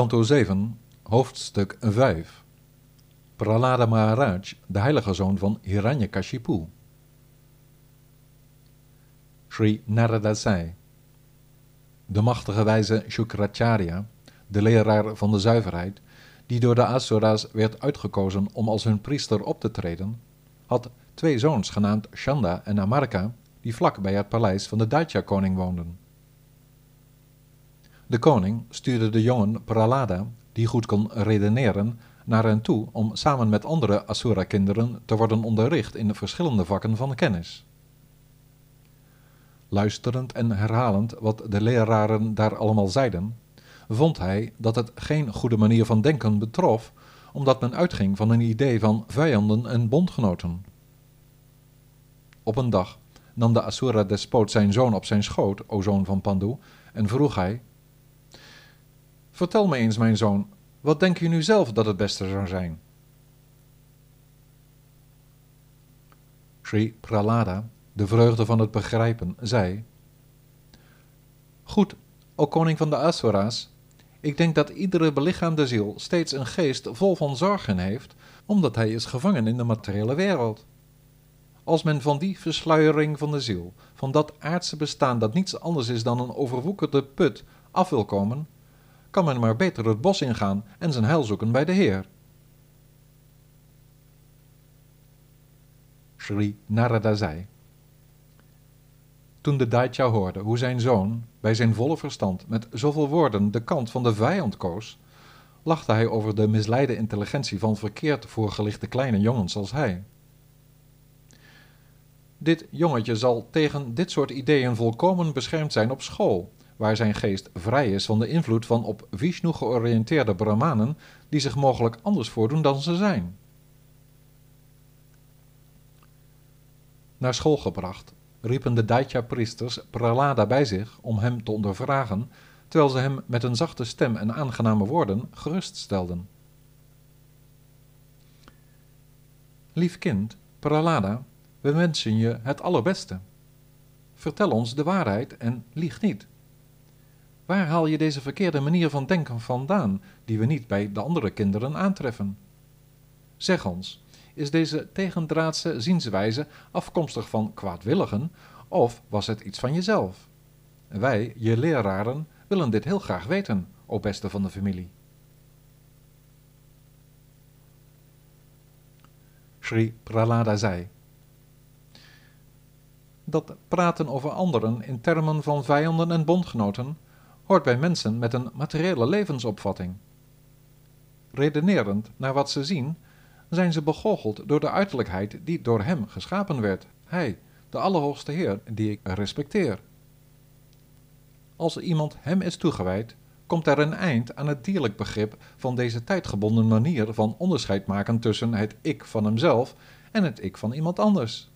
Kanto 7, hoofdstuk 5. Prahlada Maharaj, de heilige zoon van Hiranyakashipu. Sri Narada zei, de machtige wijze Shukracharya, de leraar van de zuiverheid, die door de Asuras werd uitgekozen om als hun priester op te treden, had twee zoons genaamd Shanda en Amarka, die vlak bij het paleis van de Daitya-koning woonden. De koning stuurde de jongen Prahlada, die goed kon redeneren, naar hen toe om samen met andere Asura-kinderen te worden onderricht in de verschillende vakken van kennis. Luisterend en herhalend wat de leraren daar allemaal zeiden, vond hij dat het geen goede manier van denken betrof, omdat men uitging van een idee van vijanden en bondgenoten. Op een dag nam de Asura-despoot zijn zoon op zijn schoot, o zoon van Pandu, en vroeg hij, Vertel me eens, mijn zoon, wat denk je nu zelf dat het beste zou zijn? Sri Pralada, de vreugde van het begrijpen, zei: Goed, o koning van de Asura's, ik denk dat iedere belichaamde ziel steeds een geest vol van zorgen heeft, omdat hij is gevangen in de materiële wereld. Als men van die versluiering van de ziel, van dat aardse bestaan dat niets anders is dan een overwoekerde put, af wil komen, kan men maar beter het bos ingaan en zijn heil zoeken bij de Heer. Sri Narada zei. Toen de Daitya hoorde hoe zijn zoon, bij zijn volle verstand, met zoveel woorden de kant van de vijand koos, lachte hij over de misleide intelligentie van verkeerd voorgelichte kleine jongens als hij. Dit jongetje zal tegen dit soort ideeën volkomen beschermd zijn op school, waar zijn geest vrij is van de invloed van op Vishnu georiënteerde brahmanen die zich mogelijk anders voordoen dan ze zijn. Naar school gebracht, riepen de Daitya-priesters Pralada bij zich om hem te ondervragen, terwijl ze hem met een zachte stem en aangename woorden geruststelden. Lief kind, Pralada, we wensen je het allerbeste. Vertel ons de waarheid en lieg niet. Waar haal je deze verkeerde manier van denken vandaan, die we niet bij de andere kinderen aantreffen? Zeg ons, is deze tegendraadse zienswijze afkomstig van kwaadwilligen, of was het iets van jezelf? Wij, je leraren, willen dit heel graag weten, o beste van de familie. Sri Pralada zei: Dat praten over anderen in termen van vijanden en bondgenoten hoort bij mensen met een materiële levensopvatting. Redenerend naar wat ze zien, zijn ze begoocheld door de uiterlijkheid die door hem geschapen werd, hij, de Allerhoogste Heer, die ik respecteer. Als iemand hem is toegewijd, komt er een eind aan het dierlijk begrip van deze tijdgebonden manier van onderscheid maken tussen het ik van hemzelf en het ik van iemand anders.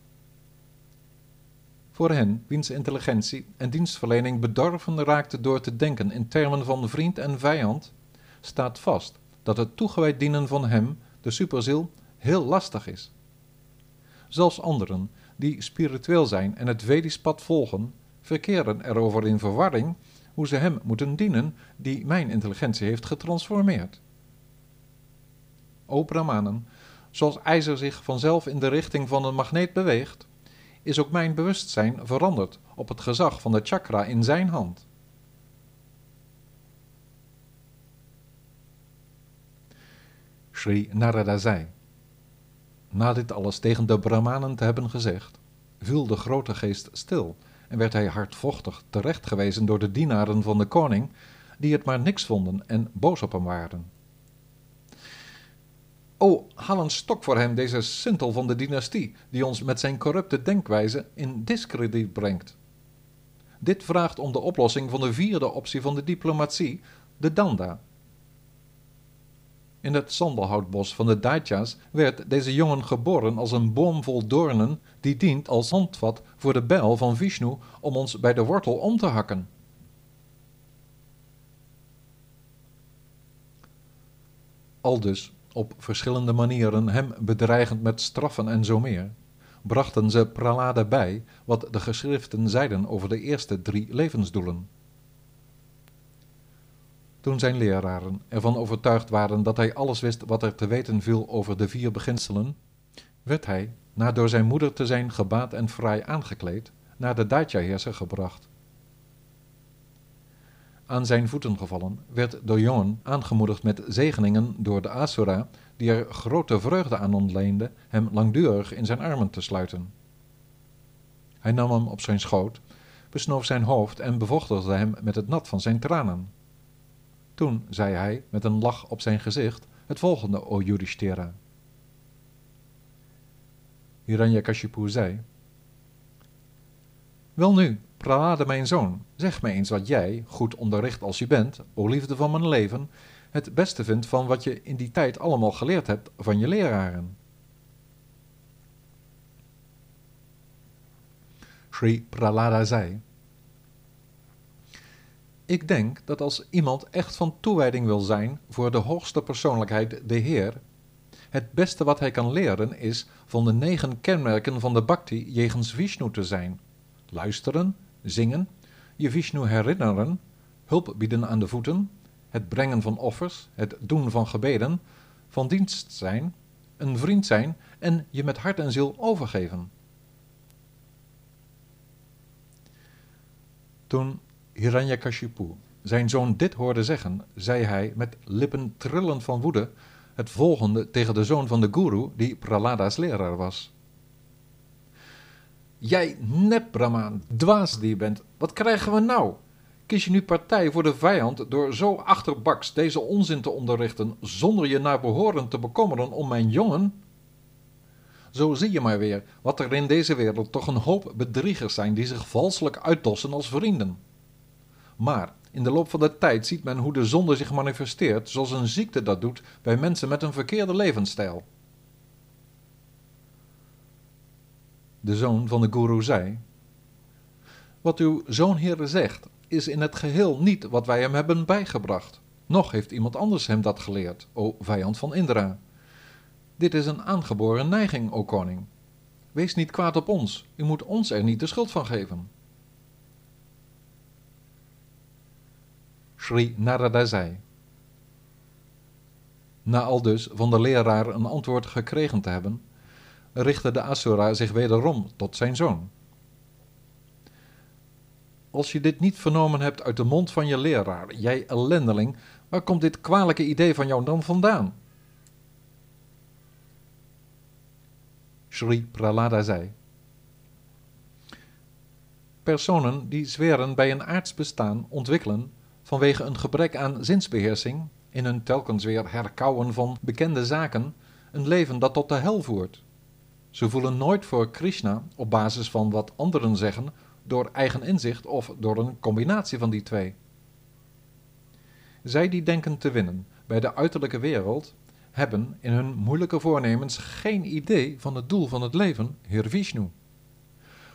Voor hen, wiens intelligentie en dienstverlening bedorven raakte door te denken in termen van vriend en vijand, staat vast dat het toegewijd dienen van hem, de superziel, heel lastig is. Zelfs anderen, die spiritueel zijn en het Vedisch pad volgen, verkeren erover in verwarring hoe ze hem moeten dienen die mijn intelligentie heeft getransformeerd. O Brahmanen, zoals ijzer zich vanzelf in de richting van een magneet beweegt, is ook mijn bewustzijn veranderd op het gezag van de chakra in zijn hand. Sri Narada zei, na dit alles tegen de Brahmanen te hebben gezegd, viel de grote geest stil en werd hij hardvochtig terechtgewezen door de dienaren van de koning, die het maar niks vonden en boos op hem waren. O, haal een stok voor hem, deze sintel van de dynastie, die ons met zijn corrupte denkwijze in discrediet brengt. Dit vraagt om de oplossing van de vierde optie van de diplomatie, de Danda. In het sandelhoutbos van de Daitya's werd deze jongen geboren als een boom vol doornen, die dient als handvat voor de bijl van Vishnu om ons bij de wortel om te hakken. Aldus op verschillende manieren hem bedreigend met straffen en zo meer, brachten ze Pralada bij wat de geschriften zeiden over de eerste drie levensdoelen. Toen zijn leraren ervan overtuigd waren dat hij alles wist wat er te weten viel over de vier beginselen, werd hij, na door zijn moeder te zijn gebaat en fraai aangekleed, naar de Daitya-heerser gebracht. Aan zijn voeten gevallen, werd de jongen aangemoedigd met zegeningen door de Asura, die er grote vreugde aan ontleende hem langdurig in zijn armen te sluiten. Hij nam hem op zijn schoot, besnoof zijn hoofd en bevochtigde hem met het nat van zijn tranen. Toen zei hij, met een lach op zijn gezicht, het volgende, o Yudhishthira. Hiranyakashipu zei, Welnu, Pralade mijn zoon, zeg mij eens wat jij, goed onderricht als je bent, o liefde van mijn leven, het beste vindt van wat je in die tijd allemaal geleerd hebt van je leraren. Sri Pralada zei, ik denk dat als iemand echt van toewijding wil zijn voor de hoogste persoonlijkheid, de Heer, het beste wat hij kan leren is van de negen kenmerken van de bhakti jegens Vishnu te zijn. Luisteren, zingen, je Vishnu herinneren, hulp bieden aan de voeten, het brengen van offers, het doen van gebeden, van dienst zijn, een vriend zijn en je met hart en ziel overgeven. Toen Hiranyakashipu zijn zoon dit hoorde zeggen, zei hij met lippen trillend van woede het volgende tegen de zoon van de guru die Pralada's leraar was. Jij nep Brahmaan, dwaas die je bent, wat krijgen we nou? Kies je nu partij voor de vijand door zo achterbaks deze onzin te onderrichten zonder je naar behoren te bekommeren om mijn jongen? Zo zie je maar weer wat er in deze wereld toch een hoop bedriegers zijn die zich valselijk uitdossen als vrienden. Maar in de loop van de tijd ziet men hoe de zonde zich manifesteert, zoals een ziekte dat doet bij mensen met een verkeerde levensstijl. De zoon van de guru zei: Wat uw zoonheer zegt, is in het geheel niet wat wij hem hebben bijgebracht. Nog heeft iemand anders hem dat geleerd, o vijand van Indra. Dit is een aangeboren neiging, o koning. Wees niet kwaad op ons, u moet ons er niet de schuld van geven. Sri Narada zei. Na al dus van de leraar een antwoord gekregen te hebben, richtte de Asura zich wederom tot zijn zoon. Als je dit niet vernomen hebt uit de mond van je leraar, jij ellendeling, waar komt dit kwalijke idee van jou dan vandaan? Sri Pralada zei. Personen die zweren bij een aards bestaan ontwikkelen vanwege een gebrek aan zinsbeheersing, in hun telkens weer herkauwen van bekende zaken, een leven dat tot de hel voert. Ze voelen nooit voor Krishna op basis van wat anderen zeggen, door eigen inzicht of door een combinatie van die twee. Zij die denken te winnen bij de uiterlijke wereld, hebben in hun moeilijke voornemens geen idee van het doel van het leven, Heer Vishnu.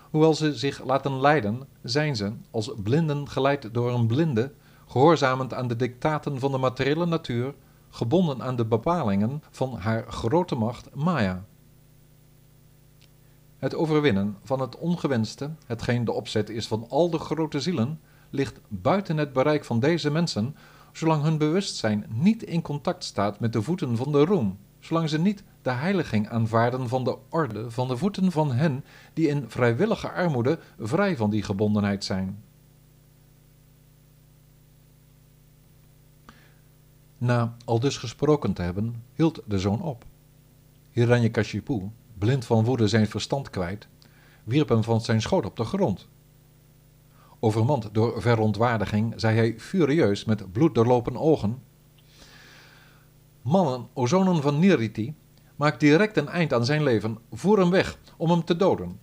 Hoewel ze zich laten leiden, zijn ze, als blinden geleid door een blinde, gehoorzamend aan de dictaten van de materiële natuur, gebonden aan de bepalingen van haar grote macht Maya. Het overwinnen van het ongewenste, hetgeen de opzet is van al de grote zielen, ligt buiten het bereik van deze mensen, zolang hun bewustzijn niet in contact staat met de voeten van de roem, zolang ze niet de heiliging aanvaarden van de orde van de voeten van hen die in vrijwillige armoede vrij van die gebondenheid zijn. Na al dus gesproken te hebben, hield de zoon op. Hiranyakashipu, blind van woede zijn verstand kwijt, wierp hem van zijn schoot op de grond. Overmand door verontwaardiging zei hij furieus met bloeddoorlopen ogen: Mannen, o zonen van Niriti, maak direct een eind aan zijn leven, voer hem weg om hem te doden.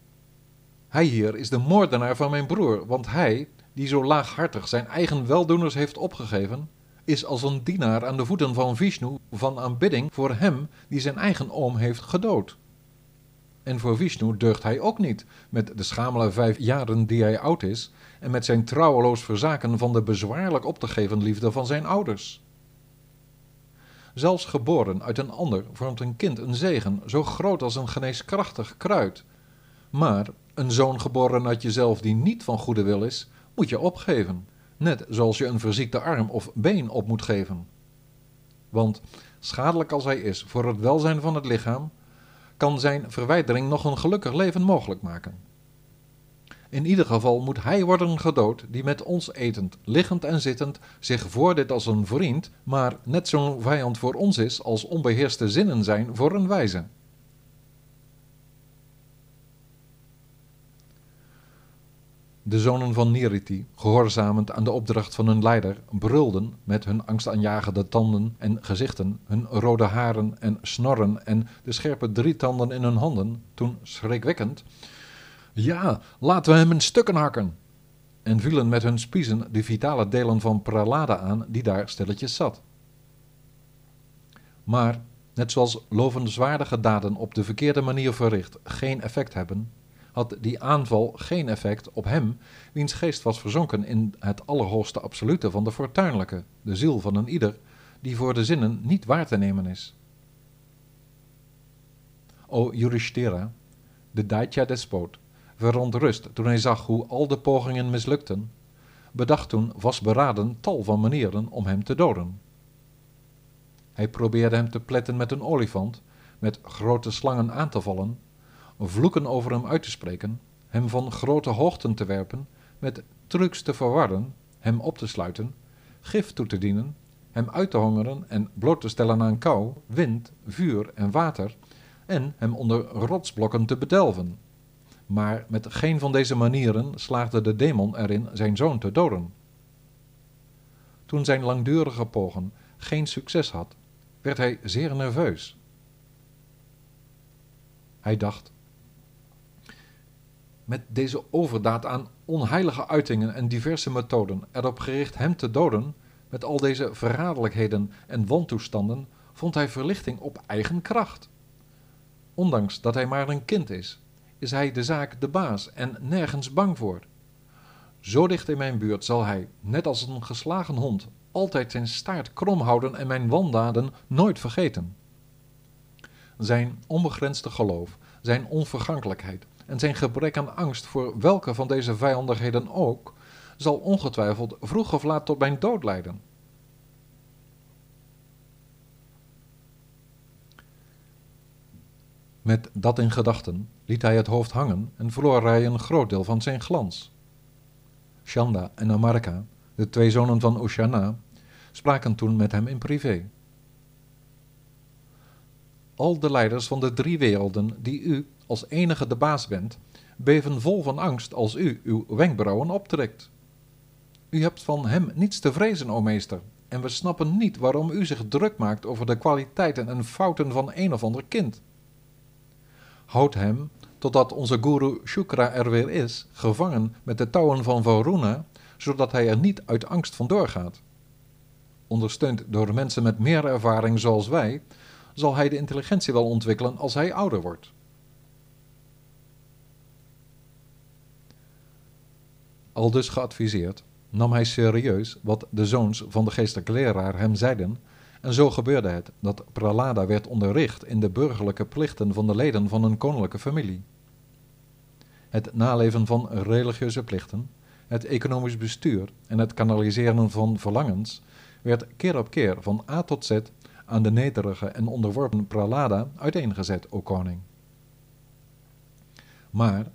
Hij hier is de moordenaar van mijn broer, want hij, die zo laaghartig zijn eigen weldoeners heeft opgegeven, is als een dienaar aan de voeten van Vishnu van aanbidding voor hem die zijn eigen oom heeft gedood. En voor Vishnu deugt hij ook niet, met de schamele vijf jaren die hij oud is, en met zijn trouweloos verzaken van de bezwaarlijk op te geven liefde van zijn ouders. Zelfs geboren uit een ander vormt een kind een zegen, zo groot als een geneeskrachtig kruid. Maar een zoon geboren uit jezelf die niet van goede wil is, moet je opgeven. net zoals je een verziekte arm of been op moet geven. Want schadelijk als hij is voor het welzijn van het lichaam, kan zijn verwijdering nog een gelukkig leven mogelijk maken. In ieder geval moet hij worden gedood die met ons etend, liggend en zittend zich voordit als een vriend, maar net zo'n vijand voor ons is als onbeheerste zinnen zijn voor een wijze. De zonen van Niriti, gehoorzamend aan de opdracht van hun leider, brulden met hun angstaanjagende tanden en gezichten, hun rode haren en snorren en de scherpe drietanden in hun handen, toen schrikwekkend ja, laten we hem in stukken hakken. En vielen met hun spiezen de vitale delen van Pralada aan die daar stilletjes zat. Maar, net zoals lovenswaardige daden op de verkeerde manier verricht geen effect hebben, had die aanval geen effect op hem, wiens geest was verzonken in het allerhoogste absolute van de fortuinlijke, de ziel van een ieder, die voor de zinnen niet waar te nemen is. O Yudhishthira, de Daitya-despoot, verontrust toen hij zag hoe al de pogingen mislukten, bedacht toen vastberaden tal van manieren om hem te doden. Hij probeerde hem te pletten met een olifant, met grote slangen aan te vallen, vloeken over hem uit te spreken, hem van grote hoogten te werpen, met trucs te verwarren, hem op te sluiten, gif toe te dienen, hem uit te hongeren en bloot te stellen aan kou, wind, vuur en water, en hem onder rotsblokken te bedelven, maar met geen van deze manieren slaagde de demon erin zijn zoon te doden. Toen zijn langdurige pogen geen succes had, werd hij zeer nerveus. Hij dacht: Met deze overdaad aan onheilige uitingen en diverse methoden erop gericht hem te doden, met al deze verraderlijkheden en wantoestanden, vond hij verlichting op eigen kracht. Ondanks dat hij maar een kind is, is hij de zaak de baas en nergens bang voor. Zo dicht in mijn buurt zal hij, net als een geslagen hond, altijd zijn staart krom houden en mijn wandaden nooit vergeten. Zijn onbegrensde geloof, zijn onvergankelijkheid en zijn gebrek aan angst voor welke van deze vijandigheden ook, zal ongetwijfeld vroeg of laat tot mijn dood leiden. Met dat in gedachten liet hij het hoofd hangen en verloor hij een groot deel van zijn glans. Chanda en Amarka, de twee zonen van Ushana, spraken toen met hem in privé. Al de leiders van de drie werelden, die u als enige de baas bent, beven vol van angst als u uw wenkbrauwen optrekt. U hebt van hem niets te vrezen, o meester, en we snappen niet waarom u zich druk maakt over de kwaliteiten en fouten van een of ander kind. Houd hem, totdat onze guru Shukra er weer is, gevangen met de touwen van Varuna, zodat hij er niet uit angst vandoor gaat. Ondersteund door mensen met meer ervaring zoals wij, zal hij de intelligentie wel ontwikkelen als hij ouder wordt. Aldus geadviseerd, nam hij serieus wat de zoons van de geestelijke leraar hem zeiden en zo gebeurde het dat Pralada werd onderricht in de burgerlijke plichten van de leden van een koninklijke familie. Het naleven van religieuze plichten, het economisch bestuur en het kanaliseren van verlangens werd keer op keer van A tot Z aan de nederige en onderworpen Pralada uiteengezet, o koning. Maar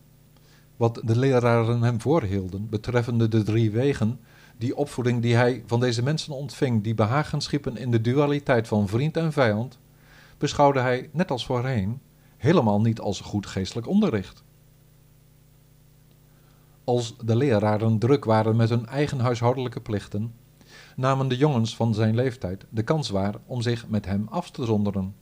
wat de leraren hem voorhielden betreffende de drie wegen die opvoeding die hij van deze mensen ontving, die behagen schiepen in de dualiteit van vriend en vijand, beschouwde hij, net als voorheen, helemaal niet als goed geestelijk onderricht. Als de leraren druk waren met hun eigen huishoudelijke plichten, namen de jongens van zijn leeftijd de kans waar om zich met hem af te zonderen.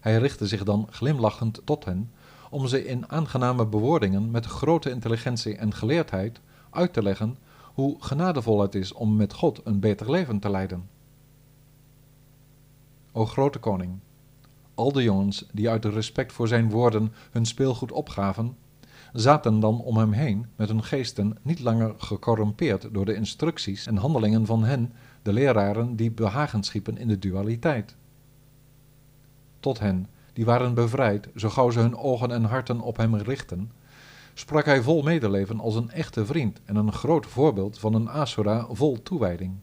Hij richtte zich dan glimlachend tot hen, om ze in aangename bewoordingen met grote intelligentie en geleerdheid uit te leggen hoe genadevol het is om met God een beter leven te leiden. O grote koning, al de jongens die uit respect voor zijn woorden hun speelgoed opgaven, zaten dan om hem heen met hun geesten niet langer gecorrumpeerd door de instructies en handelingen van hen, de leraren die behagen schiepen in de dualiteit. Tot hen, die waren bevrijd, zo gauw ze hun ogen en harten op hem richten, sprak hij vol medeleven als een echte vriend en een groot voorbeeld van een asura vol toewijding